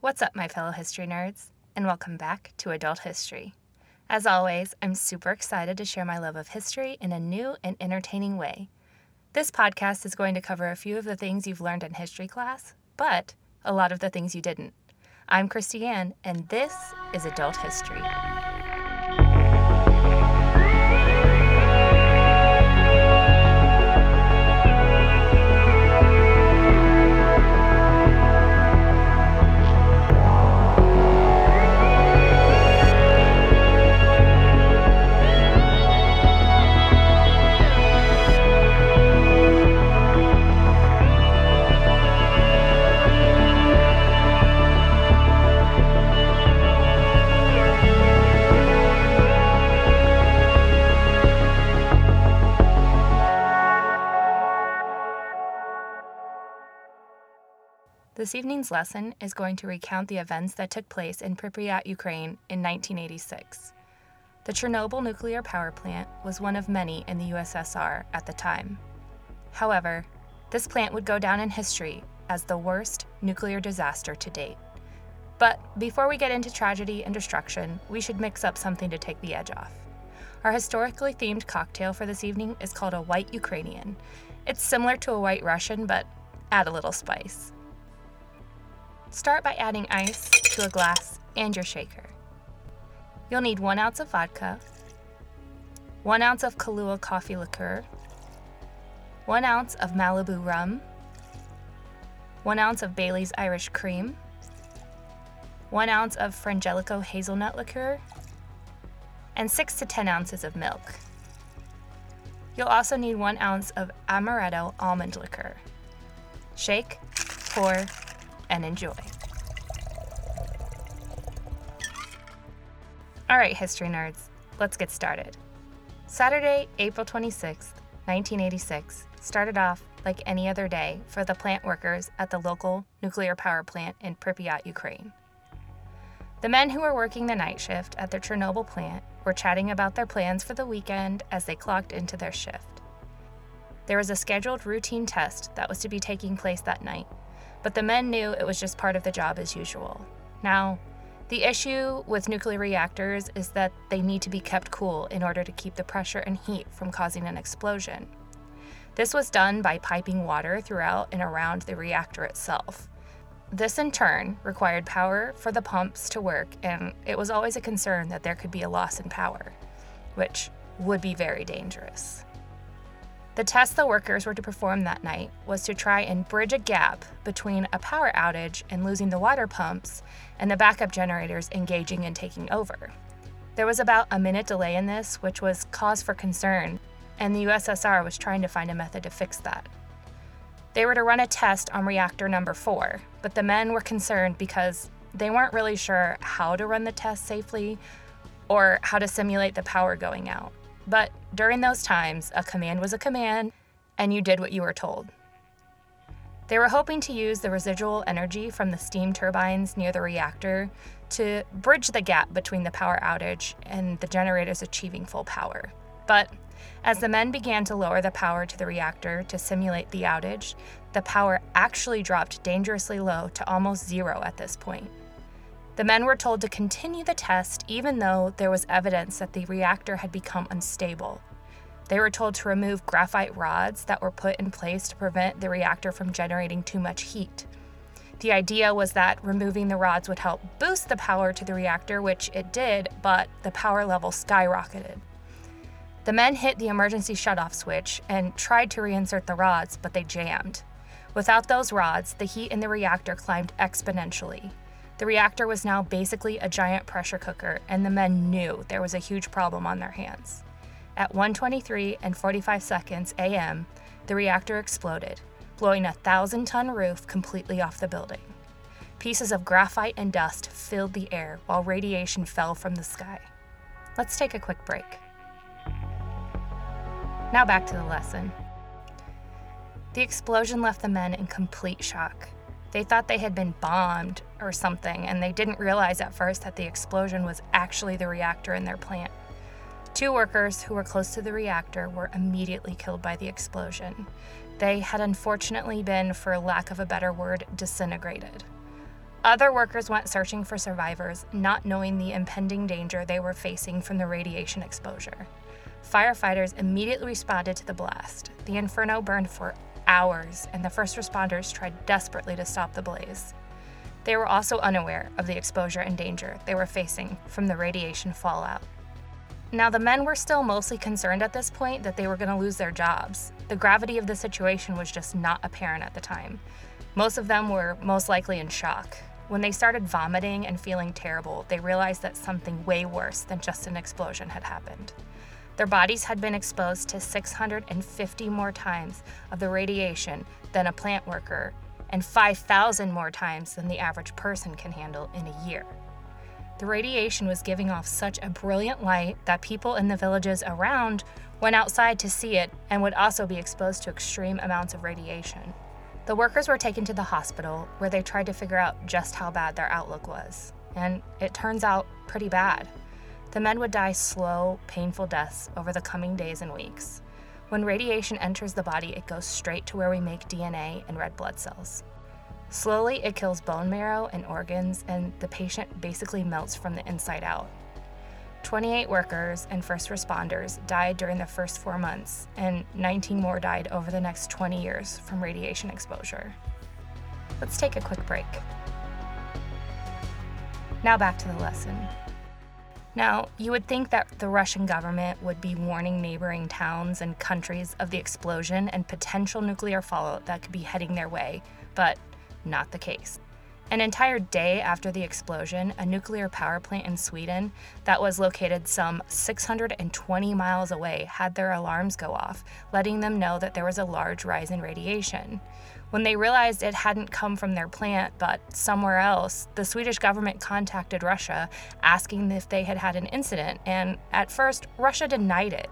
What's up, my fellow history nerds, and welcome back to Adult History. As always, I'm super excited to share my love of history in a new and entertaining way. This podcast is going to cover a few of the things you've learned in history class, but a lot of the things you didn't. I'm Christiane, and this is Adult History. This evening's lesson is going to recount the events that took place in Pripyat, Ukraine in 1986. The Chernobyl nuclear power plant was one of many in the USSR at the time. However, this plant would go down in history as the worst nuclear disaster to date. But before we get into tragedy and destruction, we should mix up something to take the edge off. Our historically themed cocktail for this evening is called a White Ukrainian. It's similar to a White Russian, but add a little spice. Start by adding ice to a glass and your shaker. You'll need one ounce of vodka, one ounce of Kahlua coffee liqueur, one ounce of Malibu rum, one ounce of Bailey's Irish cream, one ounce of Frangelico hazelnut liqueur, and six to 10 ounces of milk. You'll also need one ounce of amaretto almond liqueur. Shake, pour, and enjoy. All right, history nerds, let's get started. Saturday, April 26th, 1986, started off like any other day for the plant workers at the local nuclear power plant in Pripyat, Ukraine. The men who were working the night shift at the Chernobyl plant were chatting about their plans for the weekend as they clocked into their shift. There was a scheduled routine test that was to be taking place that night, but the men knew it was just part of the job as usual. Now, the issue with nuclear reactors is that they need to be kept cool in order to keep the pressure and heat from causing an explosion. This was done by piping water throughout and around the reactor itself. This in turn required power for the pumps to work, and it was always a concern that there could be a loss in power, which would be very dangerous. The test the workers were to perform that night was to try and bridge a gap between a power outage and losing the water pumps and the backup generators engaging and taking over. There was about a minute delay in this, which was cause for concern, and the USSR was trying to find a method to fix that. They were to run a test on reactor number four, but the men were concerned because they weren't really sure how to run the test safely or how to simulate the power going out. But during those times, a command was a command, and you did what you were told. They were hoping to use the residual energy from the steam turbines near the reactor to bridge the gap between the power outage and the generators achieving full power. But as the men began to lower the power to the reactor to simulate the outage, the power actually dropped dangerously low to almost zero at this point. The men were told to continue the test even though there was evidence that the reactor had become unstable. They were told to remove graphite rods that were put in place to prevent the reactor from generating too much heat. The idea was that removing the rods would help boost the power to the reactor, which it did, but the power level skyrocketed. The men hit the emergency shutoff switch and tried to reinsert the rods, but they jammed. Without those rods, the heat in the reactor climbed exponentially. The reactor was now basically a giant pressure cooker, and the men knew there was a huge problem on their hands. At 1:23 and 45 seconds a.m., the reactor exploded, blowing a 1,000-ton roof completely off the building. Pieces of graphite and dust filled the air while radiation fell from the sky. Let's take a quick break. Now back to the lesson. The explosion left the men in complete shock. They thought they had been bombed or something, and they didn't realize at first that the explosion was actually the reactor in their plant. Two workers who were close to the reactor were immediately killed by the explosion. They had unfortunately been, for lack of a better word, disintegrated. Other workers went searching for survivors, not knowing the impending danger they were facing from the radiation exposure. Firefighters immediately responded to the blast. The inferno burned for hours, and the first responders tried desperately to stop the blaze. They were also unaware of the exposure and danger they were facing from the radiation fallout. Now, the men were still mostly concerned at this point that they were going to lose their jobs. The gravity of the situation was just not apparent at the time. Most of them were most likely in shock. When they started vomiting and feeling terrible, they realized that something way worse than just an explosion had happened. Their bodies had been exposed to 650 more times of the radiation than a plant worker and 5,000 more times than the average person can handle in a year. The radiation was giving off such a brilliant light that people in the villages around went outside to see it and would also be exposed to extreme amounts of radiation. The workers were taken to the hospital where they tried to figure out just how bad their outlook was. And it turns out pretty bad. The men would die slow, painful deaths over the coming days and weeks. When radiation enters the body, it goes straight to where we make DNA and red blood cells. Slowly, it kills bone marrow and organs, and the patient basically melts from the inside out. 28 workers and first responders died during the first four months, and 19 more died over the next 20 years from radiation exposure. Let's take a quick break. Now back to the lesson. Now, you would think that the Russian government would be warning neighboring towns and countries of the explosion and potential nuclear fallout that could be heading their way, but not the case. An entire day after the explosion, a nuclear power plant in Sweden that was located some 620 miles away had their alarms go off, letting them know that there was a large rise in radiation. When they realized it hadn't come from their plant but somewhere else, the Swedish government contacted Russia asking if they had had an incident, and at first, Russia denied it.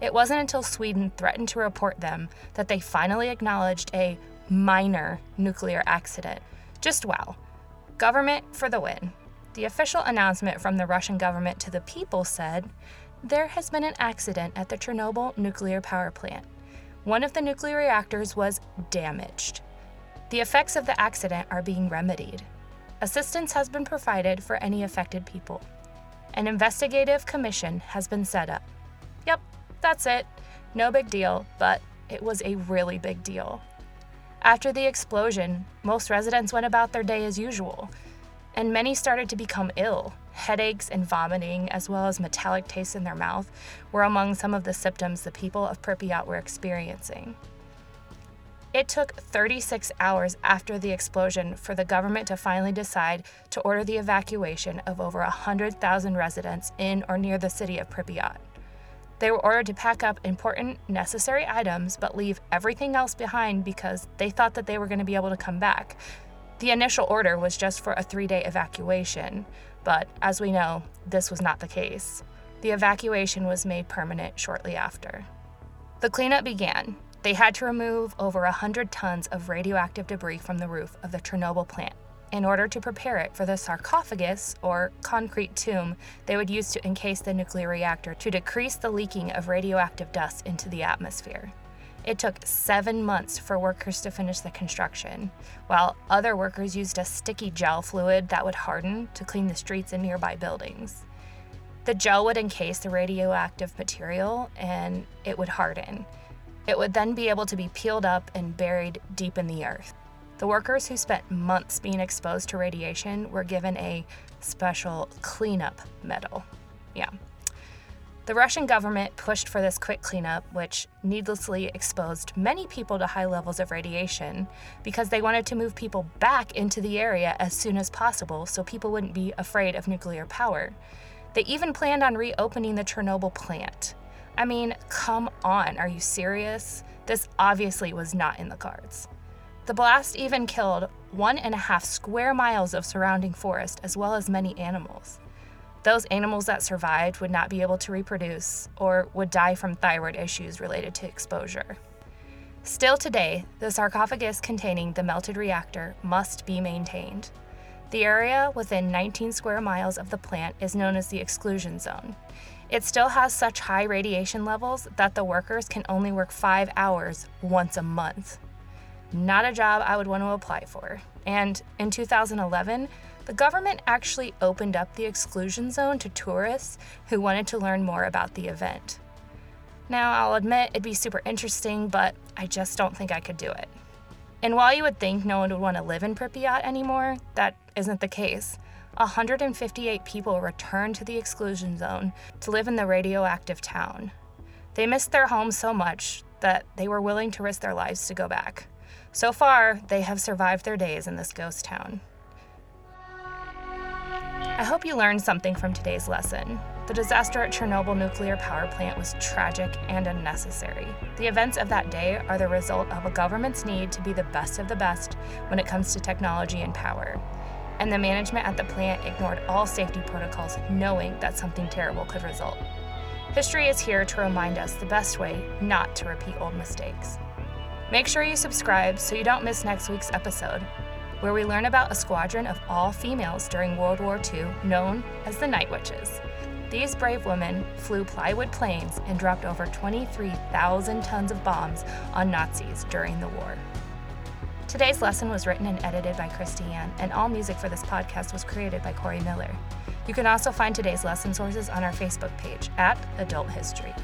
It wasn't until Sweden threatened to report them that they finally acknowledged a minor nuclear accident. Just wow. Government for the win. The official announcement from the Russian government to the people said there has been an accident at the Chernobyl nuclear power plant. One of the nuclear reactors was damaged. The effects of the accident are being remedied. Assistance has been provided for any affected people. An investigative commission has been set up. Yep, that's it. No big deal, but it was a really big deal. After the explosion, most residents went about their day as usual, and many started to become ill. Headaches and vomiting, as well as metallic taste in their mouth, were among some of the symptoms the people of Pripyat were experiencing. It took 36 hours after the explosion for the government to finally decide to order the evacuation of over 100,000 residents in or near the city of Pripyat. They were ordered to pack up important, necessary items but leave everything else behind because they thought that they were going to be able to come back. The initial order was just for a three day evacuation, but as we know, this was not the case. The evacuation was made permanent shortly after. The cleanup began. They had to remove over 100 tons of radioactive debris from the roof of the Chernobyl plant in order to prepare it for the sarcophagus, or concrete tomb, they would use to encase the nuclear reactor to decrease the leaking of radioactive dust into the atmosphere. It took seven months for workers to finish the construction, while other workers used a sticky gel fluid that would harden to clean the streets and nearby buildings. The gel would encase the radioactive material and it would harden. It would then be able to be peeled up and buried deep in the earth. The workers who spent months being exposed to radiation were given a special cleanup medal. Yeah. The Russian government pushed for this quick cleanup, which needlessly exposed many people to high levels of radiation because they wanted to move people back into the area as soon as possible so people wouldn't be afraid of nuclear power. They even planned on reopening the Chernobyl plant. I mean, come on, are you serious? This obviously was not in the cards. The blast even killed one and a half square miles of surrounding forest, as well as many animals. Those animals that survived would not be able to reproduce or would die from thyroid issues related to exposure. Still today, the sarcophagus containing the melted reactor must be maintained. The area within 19 square miles of the plant is known as the exclusion zone. It still has such high radiation levels that the workers can only work five hours once a month. not a job I would want to apply for. And in 2011, the government actually opened up the exclusion zone to tourists who wanted to learn more about the event. Now, I'll admit it'd be super interesting, but I just don't think I could do it. And while you would think no one would want to live in Pripyat anymore, that isn't the case. 158 people returned to the exclusion zone to live in the radioactive town. They missed their home so much that they were willing to risk their lives to go back. So far, they have survived their days in this ghost town. I hope you learned something from today's lesson. The disaster at Chernobyl nuclear power plant was tragic and unnecessary. The events of that day are the result of a government's need to be the best of the best when it comes to technology and power. And the management at the plant ignored all safety protocols, knowing that something terrible could result. History is here to remind us the best way not to repeat old mistakes. Make sure you subscribe so you don't miss next week's episode, where we learn about a squadron of all females during World War II known as the Night Witches. These brave women flew plywood planes and dropped over 23,000 tons of bombs on Nazis during the war. Today's lesson was written and edited by Christy Ann, and all music for this podcast was created by Corey Miller. You can also find today's lesson sources on our Facebook page at Adult History.